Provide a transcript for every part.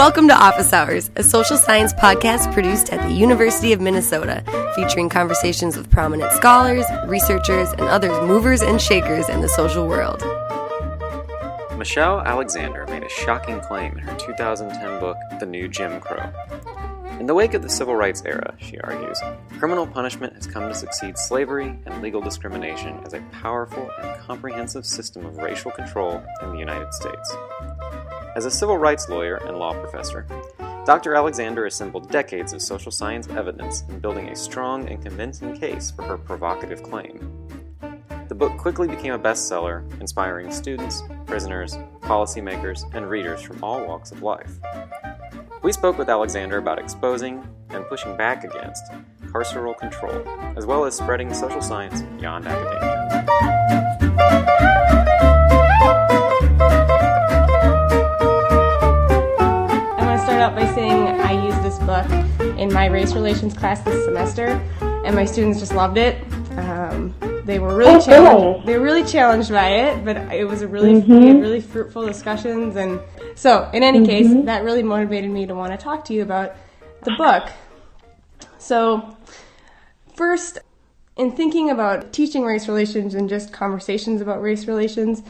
Welcome to Office Hours, a social science podcast produced at the University of Minnesota, featuring conversations with prominent scholars, researchers, and other movers and shakers in the social world. Michelle Alexander made a shocking claim in her 2010 book, The New Jim Crow. In the wake of the civil rights era, she argues, criminal punishment has come to succeed slavery and legal discrimination as a powerful and comprehensive system of racial control in the United States. As a civil rights lawyer and law professor, Dr. Alexander assembled decades of social science evidence in building a strong and convincing case for her provocative claim. The book quickly became a bestseller, inspiring students, prisoners, policymakers, and readers from all walks of life. We spoke with Alexander about exposing and pushing back against carceral control, as well as spreading social science beyond academia. My race relations class this semester, and my students just loved it. Um, they were really Oh, challenged. They were really challenged by it, but it was a really had really fruitful discussions, and so in any case, that really motivated me to want to talk to you about the book. So, first, in thinking about teaching race relations and just conversations about race relations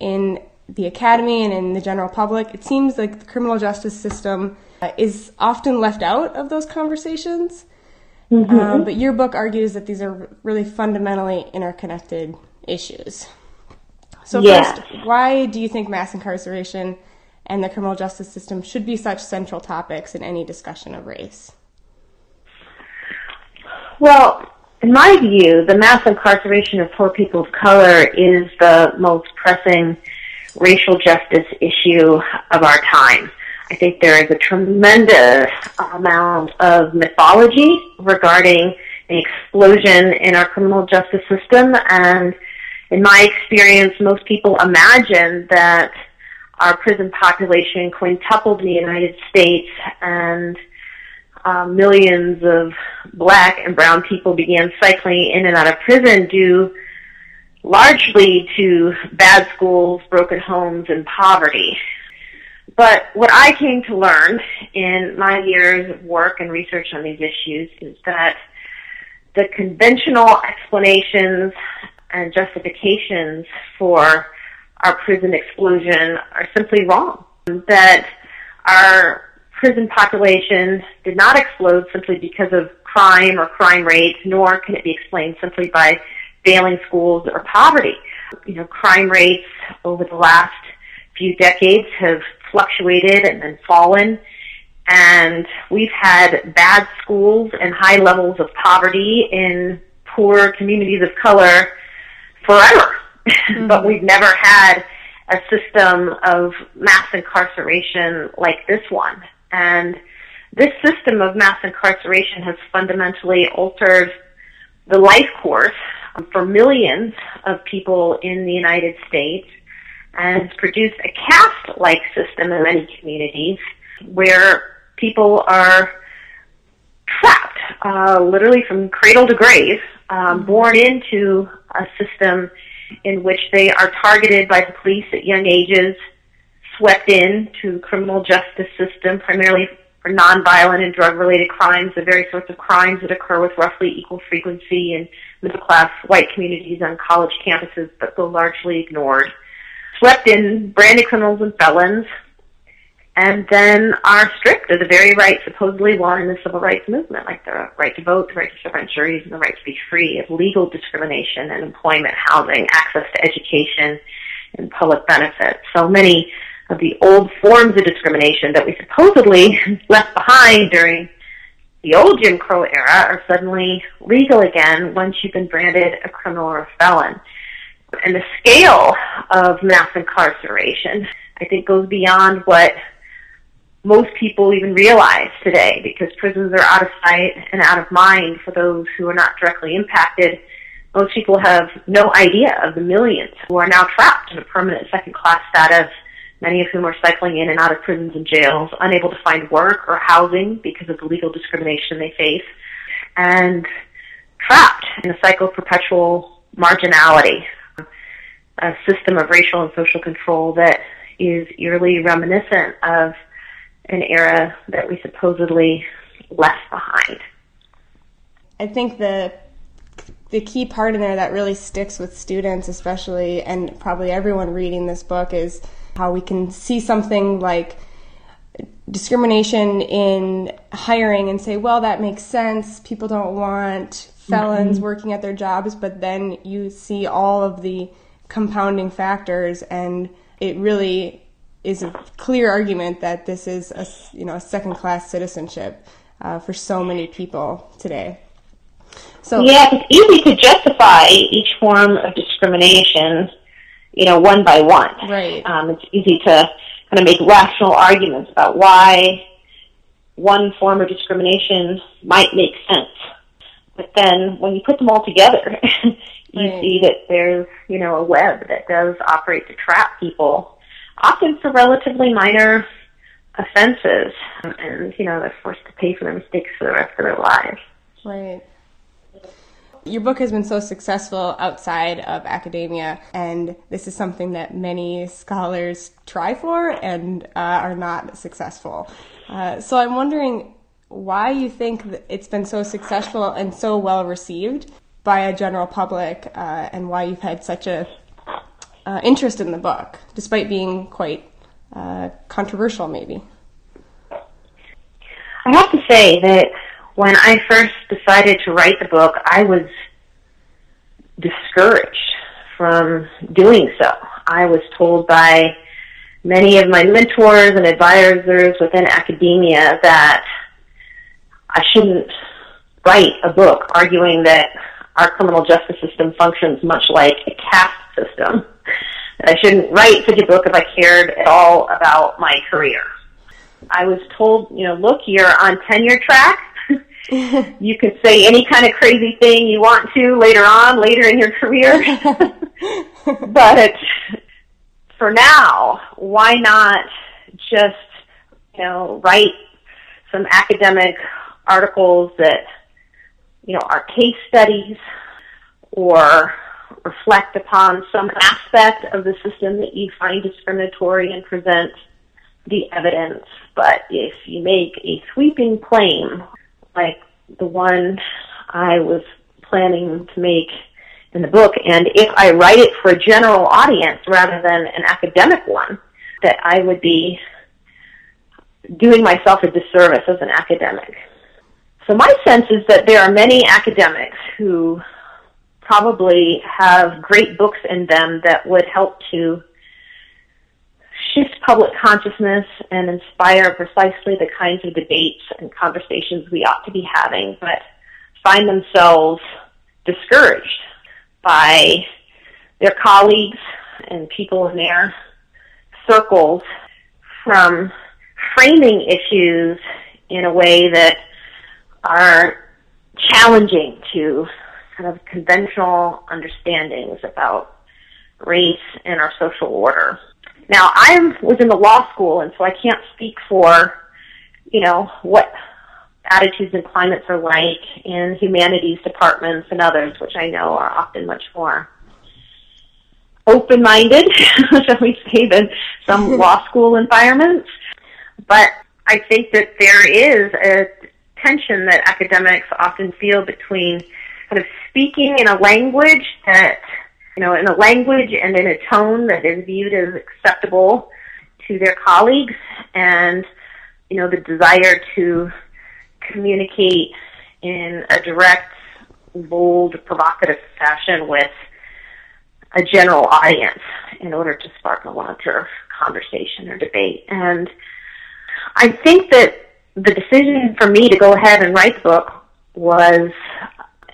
in the academy and in the general public, it seems like the criminal justice system is often left out of those conversations. Um, but your book argues that these are really fundamentally interconnected issues. So, first, why do you think mass incarceration and the criminal justice system should be such central topics in any discussion of race? Well, in my view, the mass incarceration of poor people of color is the most pressing racial justice issue of our time. I think there is a tremendous amount of mythology regarding the explosion in our criminal justice system and in my experience, most people imagine that our prison population quintupled in the United States and uh, millions of black and brown people began cycling in and out of prison due largely to bad schools, broken homes, and poverty. But what I came to learn in my years of work and research on these issues is that the conventional explanations and justifications for our prison explosion are simply wrong. That our prison population did not explode simply because of crime or crime rates, nor can it be explained simply by failing schools or poverty. You know, crime rates over the last few decades have fluctuated and then fallen, and we've had bad schools and high levels of poverty in poor communities of color forever. but mm-hmm. we've never had a system of mass incarceration like this one. And this system of mass incarceration has fundamentally altered the life course for millions of people in the United States and has produced a caste-like system in many communities where people are trapped, uh, literally from cradle to grave, um, born into a system in which they are targeted by the police at young ages, swept in to criminal justice system, primarily for nonviolent and drug-related crimes, the very sorts of crimes that occur with roughly equal frequency in middle-class white communities on college campuses, but go largely ignored. Swept in branded criminals and felons, and then are stripped of the very rights supposedly won in the civil rights movement, like the right to vote, the right to serve on juries, and the right to be free of legal discrimination and employment, housing, access to education, and public benefits. So many of the old forms of discrimination that we supposedly left behind during the old Jim Crow era are suddenly legal again once you've been branded a criminal or a felon. And the scale of mass incarceration, I think, goes beyond what most people even realize today because prisons are out of sight and out of mind for those who are not directly impacted. Most people have no idea of the millions who are now trapped in a permanent second class status, many of whom are cycling in and out of prisons and jails, unable to find work or housing because of the legal discrimination they face, and trapped in a cycle of perpetual marginality, a system of racial and social control that is eerily reminiscent of an era that we supposedly left behind. I think the the key part in there that really sticks with students, especially, and probably everyone reading this book, is how we can see something like discrimination in hiring and say, well, that makes sense. People don't want felons mm-hmm. working at their jobs, but then you see all of the compounding factors, and it really is a clear argument that this is a you know a second class citizenship uh, for so many people today. So yeah, it's easy to justify each form of discrimination, you know, one by one. Right. Um, it's easy to kind of make rational arguments about why one form of discrimination might make sense. But then when you put them all together, you right. see that there's, you know, a web that does operate to trap people, often for relatively minor offenses. And, you know, they're forced to pay for their mistakes for the rest of their lives. Right. Your book has been so successful outside of academia, and this is something that many scholars try for and uh, are not successful. Uh, so I'm wondering why you think it's been so successful and so well received by a general public, uh, and why you've had such a uh, interest in the book, despite being quite uh, controversial, maybe. I have to say that when I first decided to write the book, I was discouraged from doing so. I was told by many of my mentors and advisors within academia that I shouldn't write a book arguing that our criminal justice system functions much like a caste system. I shouldn't write such a book if I cared at all about my career. I was told, you know, look, you're on tenure track. you can say any kind of crazy thing you want to later on, later in your career. but for now, why not just, you know, write some academic articles that, you know, are case studies or reflect upon some aspect of the system that you find discriminatory and present the evidence. But if you make a sweeping claim like the one I was planning to make in the book, and if I write it for a general audience rather than an academic one, that I would be doing myself a disservice as an academic. So my sense is that there are many academics who probably have great books in them that would help to shift public consciousness and inspire precisely the kinds of debates and conversations we ought to be having, but find themselves discouraged by their colleagues and people in their circles from framing issues in a way that are challenging to kind of conventional understandings about race and our social order. Now, I was in the law school, and so I can't speak for, you know, what attitudes and climates are like in humanities departments and others, which I know are often much more open-minded, shall we say, than some law school environments. But I think that there is a tension that academics often feel between kind of speaking in a language that you know, in a language and in a tone that is viewed as acceptable to their colleagues and, you know, the desire to communicate in a direct, bold, provocative fashion with a general audience in order to spark a larger conversation or debate. And I think that the decision for me to go ahead and write the book was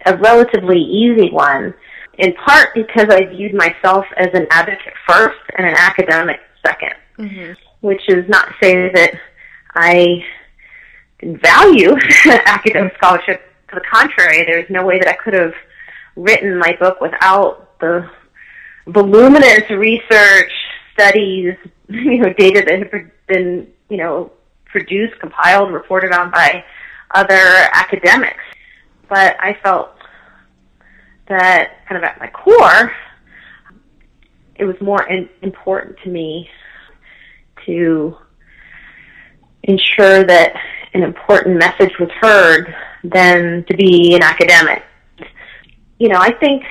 a relatively easy one in part because I viewed myself as an advocate first and an academic 2nd mm-hmm. which is not to say that I value academic scholarship. To the contrary, there's no way that I could have written my book without the voluminous research, studies, you know, data that had been, you know, produced, compiled, reported on by other academics. But I felt that kind of at my core, it was more in, important to me to ensure that an important message was heard than to be an academic. You know, I think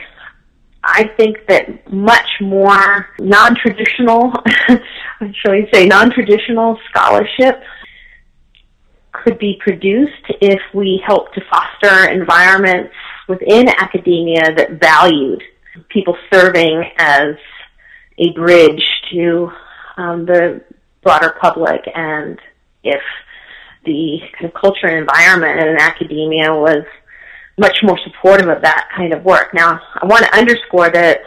I think that much more non-traditional, shall we say, non-traditional scholarship could be produced if we help to foster environments within academia that valued people serving as a bridge to um, the broader public and if the kind of culture and environment in academia was much more supportive of that kind of work. Now, I want to underscore that,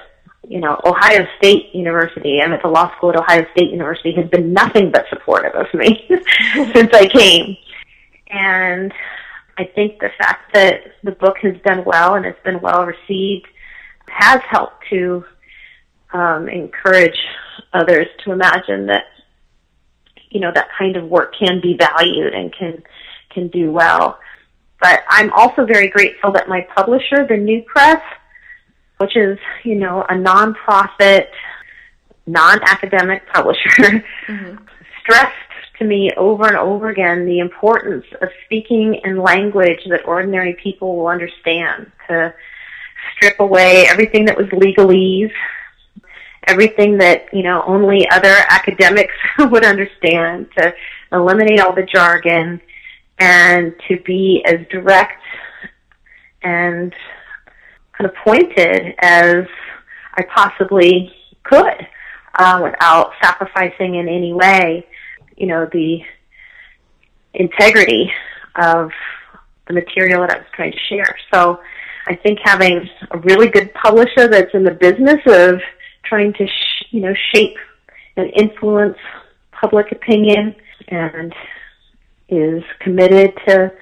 you know, Ohio State University, I'm at the law school at Ohio State University, has been nothing but supportive of me since I came. And I think the fact that the book has done well and it's been well received has helped to um, encourage others to imagine that you know that kind of work can be valued and can can do well. But I'm also very grateful that my publisher, the New Press, which is you know a nonprofit, non-academic publisher, mm-hmm. stressed to me over and over again the importance of speaking in language that ordinary people will understand. To strip away everything that was legalese everything that you know only other academics would understand to eliminate all the jargon and to be as direct and kind of pointed as I possibly could uh, without sacrificing in any way, you know, the integrity of the material that I was trying to share. So I think having a really good publisher that's in the business of trying to, sh- you know, shape and influence public opinion and is committed to,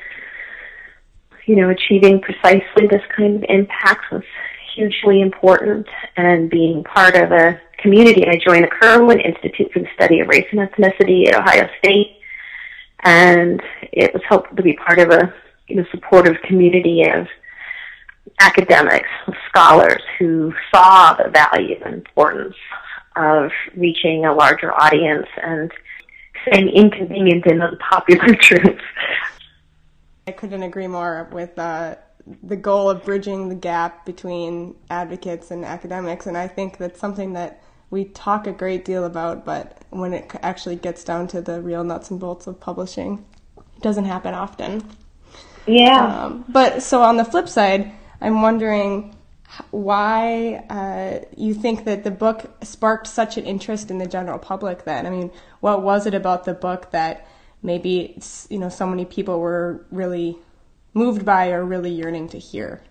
you know, achieving precisely this kind of impact was hugely important and being part of a community. I joined the Kirwan Institute for the Study of Race and Ethnicity at Ohio State and it was helpful to be part of a you know, supportive community of academics, scholars who saw the value and importance of reaching a larger audience and saying inconvenient and unpopular truths. I couldn't agree more with uh, the goal of bridging the gap between advocates and academics, and I think that's something that we talk a great deal about, but when it actually gets down to the real nuts and bolts of publishing, it doesn't happen often. Yeah. Um, but so on the flip side, I'm wondering why uh, you think that the book sparked such an interest in the general public. Then, I mean, what was it about the book that maybe you know so many people were really moved by or really yearning to hear?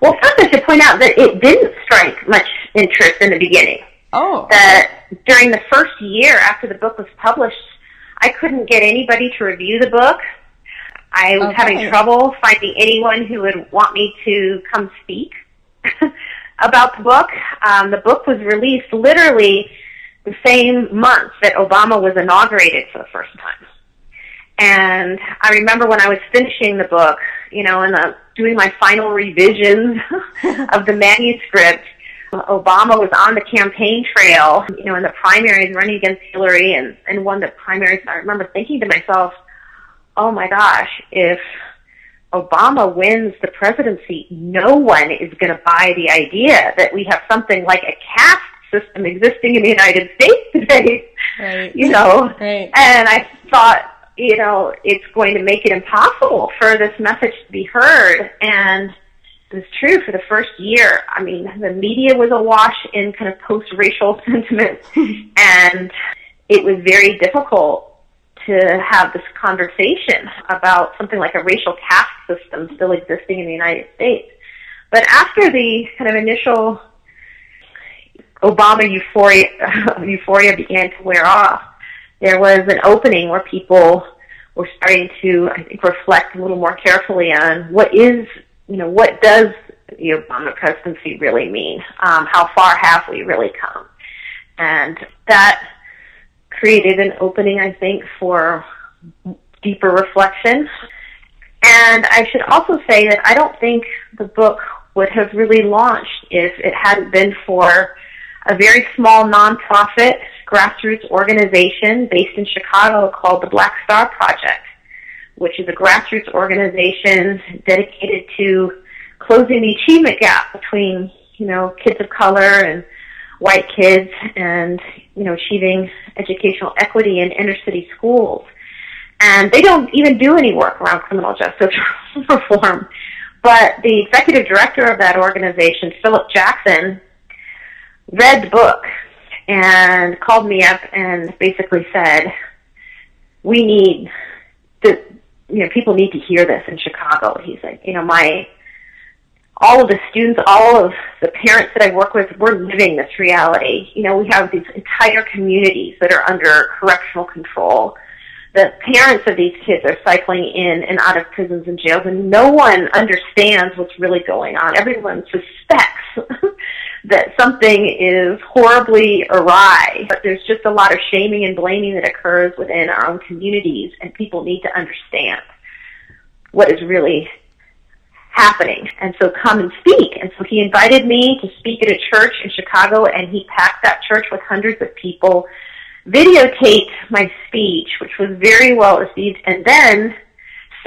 Well, first I should point out that it didn't strike much interest in the beginning. Oh. That during the first year after the book was published, I couldn't get anybody to review the book. I was okay. having trouble finding anyone who would want me to come speak about the book. Um, the book was released literally the same month that Obama was inaugurated for the first time. And I remember when I was finishing the book, you know, and uh, doing my final revisions of the manuscript, Obama was on the campaign trail, you know, in the primaries running against Hillary and, and won the primaries. I remember thinking to myself, oh my gosh, if Obama wins the presidency, no one is going to buy the idea that we have something like a caste system existing in the United States today. Right. You know, right. and I thought, you know, it's going to make it impossible for this message to be heard. And was true for the first year. I mean, the media was awash in kind of post-racial sentiment, and it was very difficult to have this conversation about something like a racial caste system still existing in the United States. But after the kind of initial Obama euphoria, euphoria began to wear off, there was an opening where people were starting to, I think, reflect a little more carefully on what is, you know, what does the Obama presidency really mean? Um, how far have we really come? And that created an opening, I think, for deeper reflection. And I should also say that I don't think the book would have really launched if it hadn't been for a very small nonprofit grassroots organization based in Chicago called the Black Star Project, which is a grassroots organization dedicated to closing the achievement gap between, you know, kids of color and white kids and, you know, achieving educational equity in inner city schools. And they don't even do any work around criminal justice reform. But the executive director of that organization, Philip Jackson, read the book and called me up and basically said, we need to, you know, people need to hear this in Chicago. He's like, you know, my, all of the students, all of the parents that I work with, we're living this reality. You know, we have these entire communities that are under correctional control. The parents of these kids are cycling in and out of prisons and jails, and no one understands what's really going on. Everyone suspects that something is horribly awry, but there's just a lot of shaming and blaming that occurs within our own communities, and people need to understand what is really happening. And so come and speak. And so he invited me to speak at a church in Chicago, and he packed that church with hundreds of people, videotaped my speech, which was very well received, and then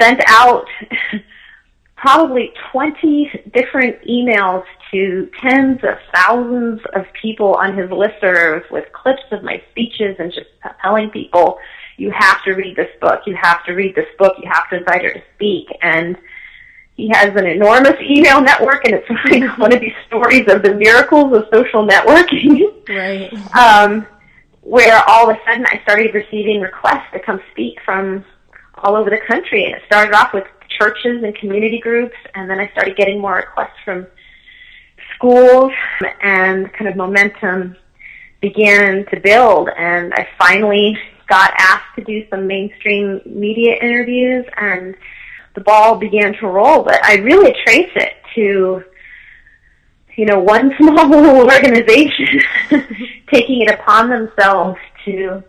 sent out probably 20 different emails to tens of thousands of people on his listserv with clips of my speeches and just telling people, you have to read this book, you have to read this book, you have to invite her to speak. And he has an enormous email network, and it's like one of these stories of the miracles of social networking. Right. um, where all of a sudden I started receiving requests to come speak from all over the country. And it started off with churches and community groups, and then I started getting more requests from schools, and kind of momentum began to build. And I finally got asked to do some mainstream media interviews, and the ball began to roll. But I really trace it to, you know, one small little organization taking it upon themselves to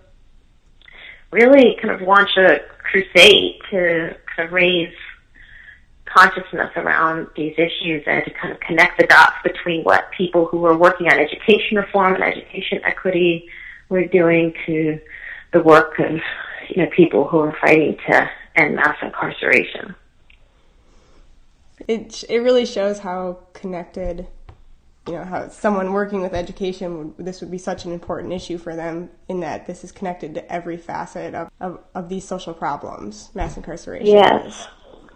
really kind of launch a crusade to kind of raise consciousness around these issues and to kind of connect the dots between what people who are working on education reform and education equity were doing to the work of you know people who are fighting to end mass incarceration. It it really shows how connected, you know, how someone working with education this would be such an important issue for them in that this is connected to every facet of of, of these social problems, mass incarceration. Yes.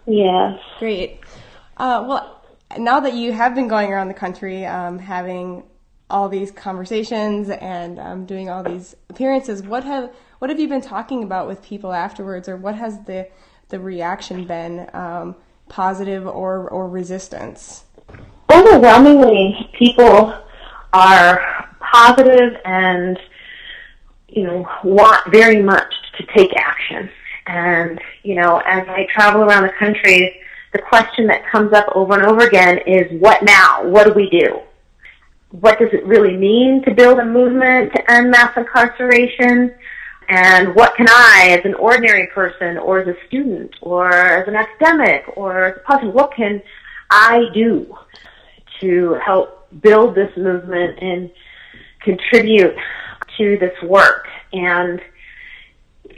Yes. Great. Uh, well, now that you have been going around the country, um, having all these conversations and um, doing all these appearances, what have what have you been talking about with people afterwards, or what has the the reaction been, um, positive or or resistance? Overwhelmingly, people are positive and you know want very much to take action. And, you know, as I travel around the country, the question that comes up over and over again is what now? What do we do? What does it really mean to build a movement to end mass incarceration? And what can I, as an ordinary person, or as a student, or as an academic, or as a person, what can I do to help build this movement and contribute to this work? And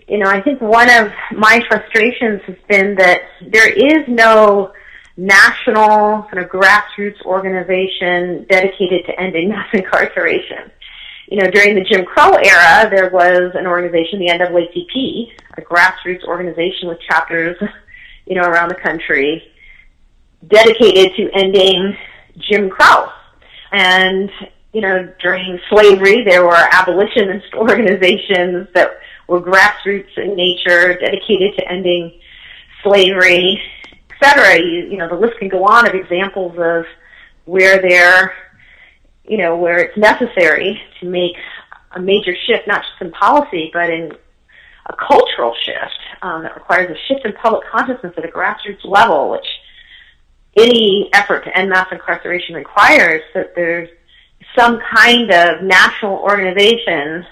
you know, I think one of my frustrations has been that there is no national kind of grassroots organization dedicated to ending mass incarceration. You know, during the Jim Crow era, there was an organization, the NAACP, a grassroots organization with chapters, you know, around the country, dedicated to ending Jim Crow. And, you know, during slavery, there were abolitionist organizations that were grassroots in nature, dedicated to ending slavery, etc. You, you know, the list can go on of examples of where there, you know, where it's necessary to make a major shift, not just in policy, but in a cultural shift um, that requires a shift in public consciousness at a grassroots level, which any effort to end mass incarceration requires that there's some kind of national organization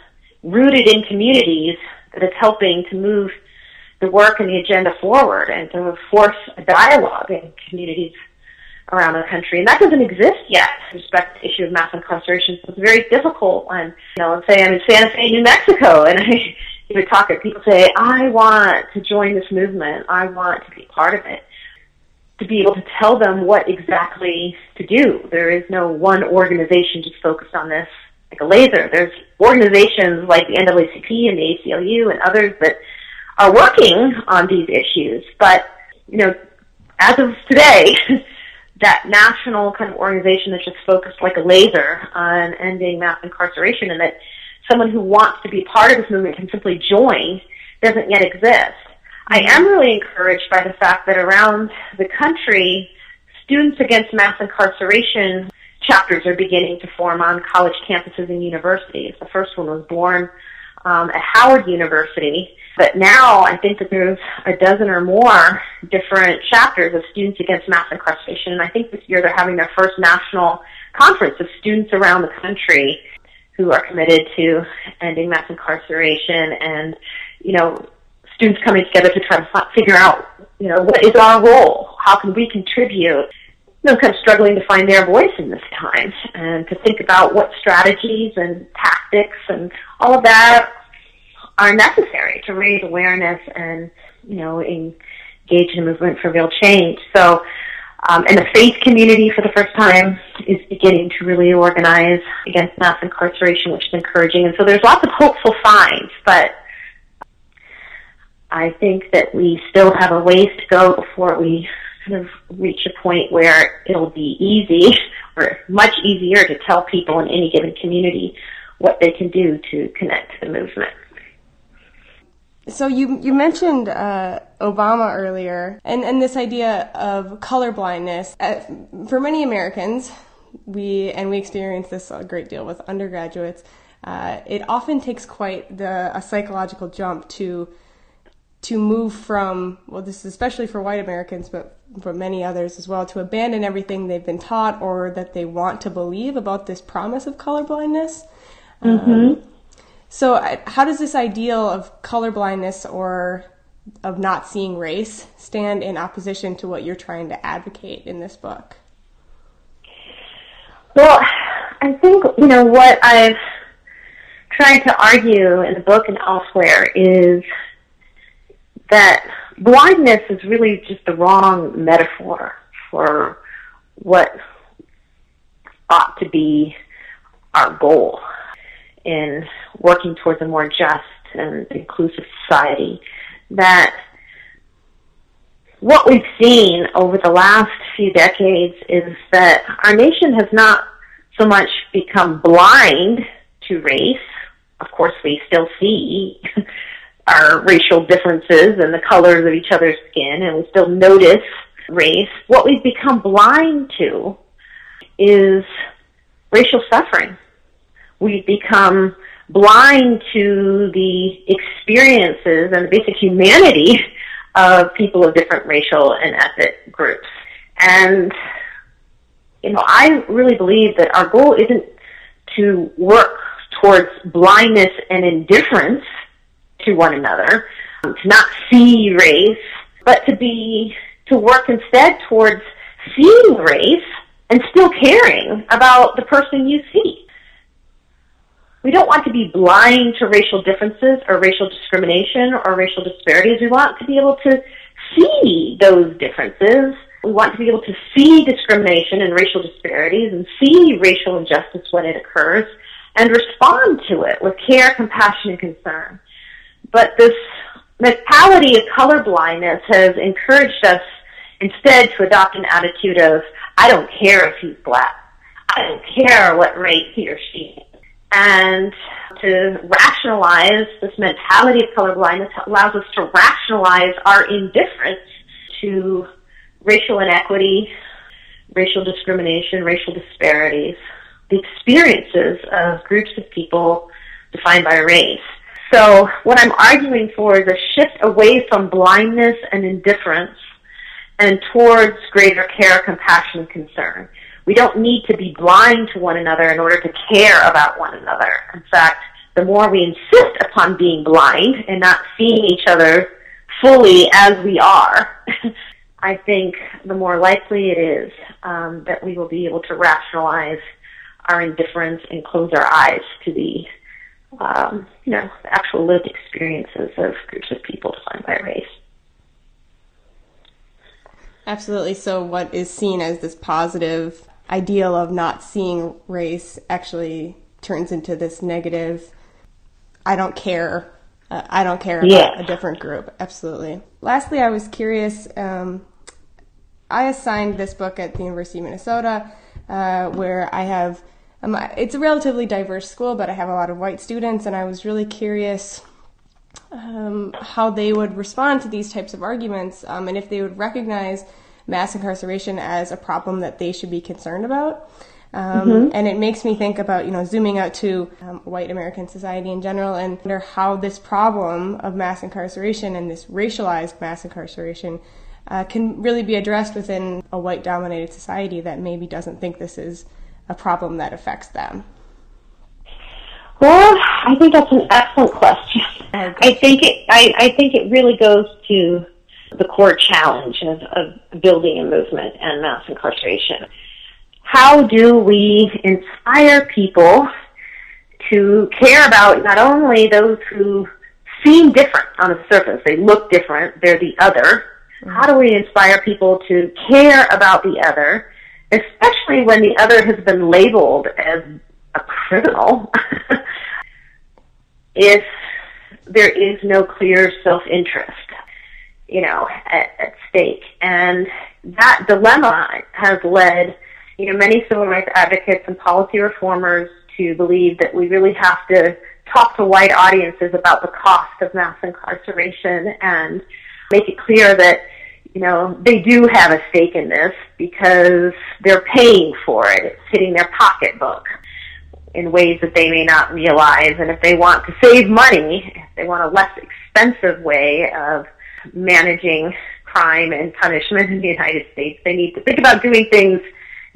rooted in communities that is helping to move the work and the agenda forward and to force a dialogue in communities around the country, and that doesn't exist yet with respect to the issue of mass incarceration. So it's very difficult when, you know, let's say I'm in Santa Fe, New Mexico, and I you would talk at people say, I want to join this movement, I want to be part of it. To be able to tell them what exactly to do. There is no one organization just focused on this like a laser. There's organizations like the NAACP and the ACLU and others that are working on these issues. But, you know, as of today, that national kind of organization that's just focused like a laser on ending mass incarceration and that someone who wants to be part of this movement can simply join doesn't yet exist. I mm-hmm. am really encouraged by the fact that around the country, Students Against Mass Incarceration chapters are beginning to form on college campuses and universities. The first one was born um, at Howard University, but now I think that there's a dozen or more different chapters of Students Against Mass Incarceration, and I think this year they're having their first national conference of students around the country who are committed to ending mass incarceration and, you know, students coming together to try to figure out, you know, what is our role? How can we contribute? Know, kind of struggling to find their voice in this time and to think about what strategies and tactics and all of that are necessary to raise awareness and, you know, engage in a movement for real change. So, um, and the faith community for the first time is beginning to really organize against mass incarceration, which is encouraging. And so there's lots of hopeful signs, but I think that we still have a ways to go before we kind of reach a point where it'll be easy or much easier to tell people in any given community what they can do to connect to the movement. So you you mentioned uh, Obama earlier, and and this idea of colorblindness uh, for many Americans, we and we experience this a great deal with undergraduates. Uh, it often takes quite the a psychological jump to to move from well, this is especially for white Americans, but for many others as well, to abandon everything they've been taught or that they want to believe about this promise of colorblindness. Mm-hmm. Um, so, how does this ideal of colorblindness or of not seeing race stand in opposition to what you're trying to advocate in this book? Well, I think, you know, what I've tried to argue in the book and elsewhere is that blindness is really just the wrong metaphor for what ought to be our goal in working towards a more just and inclusive society, that what we've seen over the last few decades is that our nation has not so much become blind to race. Of course, we still see our racial differences and the colors of each other's skin, and we still notice race. What we've become blind to is racial suffering we've become blind to the experiences and the basic humanity of people of different racial and ethnic groups. And, you know, I really believe that our goal isn't to work towards blindness and indifference to one another, um, to not see race, but to be, to work instead towards seeing race and still caring about the person you see we don't want to be blind to racial differences or racial discrimination or racial disparities. We want to be able to see those differences. We want to be able to see discrimination and racial disparities and see racial injustice when it occurs and respond to it with care, compassion, and concern. But this mentality of colorblindness has encouraged us instead to adopt an attitude of, I don't care if he's black. I don't care what race he or she is and to rationalize this mentality of colorblindness allows us to rationalize our indifference to racial inequity, racial discrimination, racial disparities, the experiences of groups of people defined by race. So what I'm arguing for is a shift away from blindness and indifference and towards greater care, compassion, and concern. We don't need to be blind to one another in order to care about one another. In fact, the more we insist upon being blind and not seeing each other fully as we are, I think the more likely it is um, that we will be able to rationalize our indifference and close our eyes to the, um, you know, actual lived experiences of groups of people defined by race. Absolutely. So, what is seen as this positive ideal of not seeing race actually turns into this negative, I don't care. Uh, I don't care about Yeah. a different group. Absolutely. Lastly, I was curious. Um, I assigned this book at the University of Minnesota, uh, where I have. Um, it's a relatively diverse school, but I have a lot of white students, and I was really curious um, how they would respond to these types of arguments um, and if they would recognize mass incarceration as a problem that they should be concerned about. Um, And it makes me think about, you know, zooming out to um, white American society in general and wonder how this problem of mass incarceration and this racialized mass incarceration uh, can really be addressed within a white dominated society that maybe doesn't think this is a problem that affects them. Well, I think that's an excellent question. Oh, I think it. I, I think it really goes to the core challenge of, of building a movement and mass incarceration. How do we inspire people to care about not only those who seem different on the surface, they look different, they're the other. Mm-hmm. How do we inspire people to care about the other, especially when the other has been labeled as a criminal? if there is no clear self-interest, you know, at, at stake. And that dilemma has led, you know, many civil rights advocates and policy reformers to believe that we really have to talk to white audiences about the cost of mass incarceration and make it clear that, you know, they do have a stake in this because they're paying for it. It's hitting their pocketbook in ways that they may not realize. And if they want to save money, if they want a less expensive way of managing crime and punishment in the United States, they need to think about doing things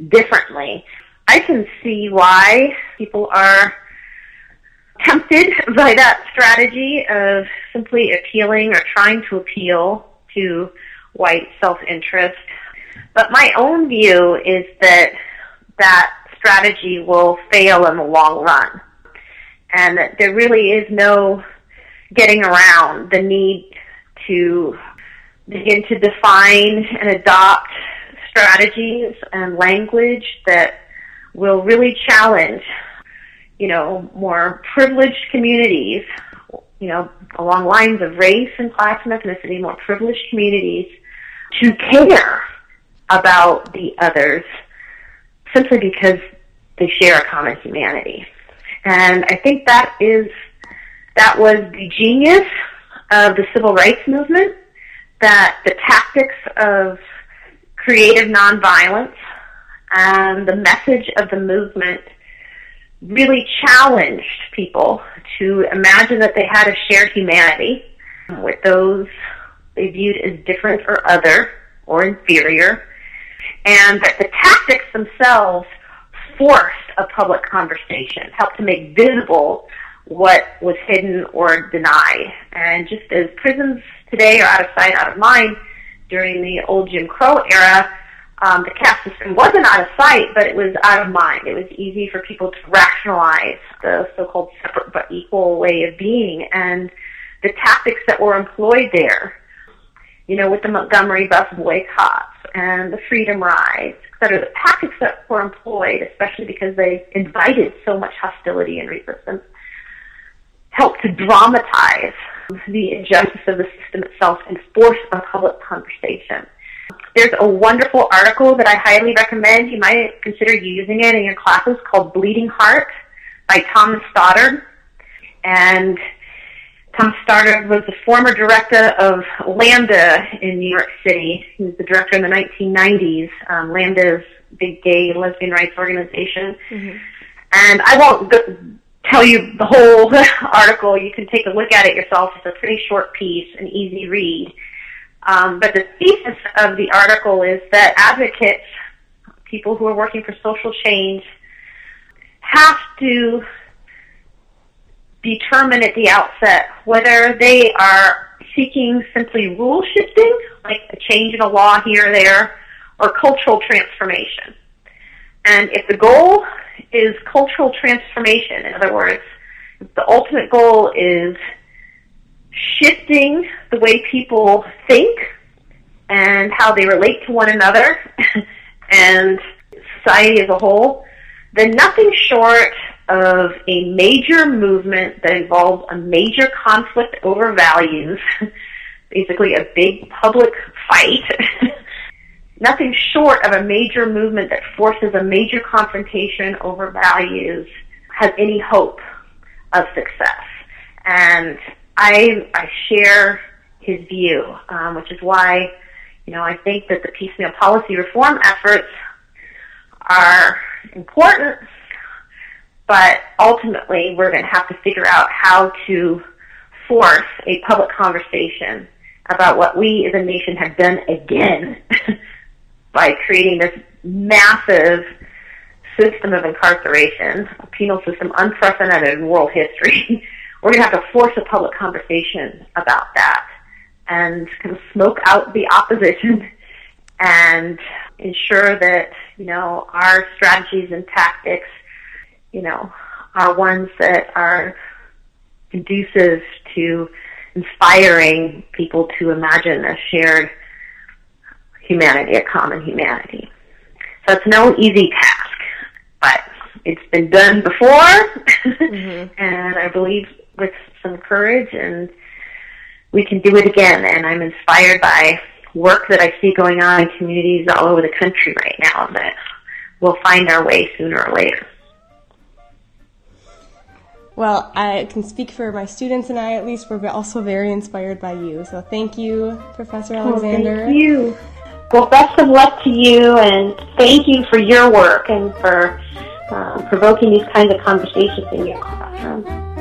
differently. I can see why people are tempted by that strategy of simply appealing or trying to appeal to white self-interest. But my own view is that that strategy will fail in the long run. And that there really is no getting around the need to begin to define and adopt strategies and language that will really challenge, you know, more privileged communities, you know, along lines of race and class and ethnicity, more privileged communities to care about the others simply because they share a common humanity. And I think that is, that was the genius of the civil rights movement, that the tactics of creative nonviolence and the message of the movement really challenged people to imagine that they had a shared humanity with those they viewed as different or other or inferior, and that the tactics themselves forced a public conversation, helped to make visible what was hidden or denied. And just as prisons today are out of sight, out of mind, during the old Jim Crow era, um, the caste system wasn't out of sight, but it was out of mind. It was easy for people to rationalize the so-called separate but equal way of being and the tactics that were employed there. You know, with the Montgomery bus boycotts and the freedom rides, et cetera, the tactics that were employed, especially because they invited so much hostility and resistance, helped to dramatize the injustice of the system itself and force a public conversation. There's a wonderful article that I highly recommend. You might consider using it in your classes called Bleeding Heart by Thomas Stoddard. And Tom Stoddard was the former director of Lambda in New York City. He was the director in the 1990s. Um, Lambda is a big gay lesbian rights organization. And I won't go, tell you the whole article. You can take a look at it yourself. It's a pretty short piece, an easy read. Um, but the thesis of the article is that advocates, people who are working for social change, have to determine at the outset whether they are seeking simply rule shifting, like a change in a law here or there, or cultural transformation. And if the goal is cultural transformation, in other words, the ultimate goal is shifting the way people think and how they relate to one another and society as a whole, then nothing short of a major movement that involves a major conflict over values, basically a big public fight, nothing short of a major movement that forces a major confrontation over values has any hope of success. And I, I share his view, um, which is why, you know, I think that the piecemeal policy reform efforts are important but ultimately, we're going to have to figure out how to force a public conversation about what we as a nation have done again by creating this massive system of incarceration, a penal system unprecedented in world history. we're going to have to force a public conversation about that and kind of smoke out the opposition and ensure that, you know, our strategies and tactics you know, are ones that are conducive to inspiring people to imagine a shared humanity, a common humanity. So it's no easy task, but it's been done before, mm-hmm. and I believe with some courage and we can do it again. And I'm inspired by work that I see going on in communities all over the country right now that we'll find our way sooner or later. Well, I can speak for my students and I, at least, we're also very inspired by you. So thank you, Professor Alexander. thank you. Well, best of luck to you, and thank you for your work and for uh, provoking these kinds of conversations in your classroom.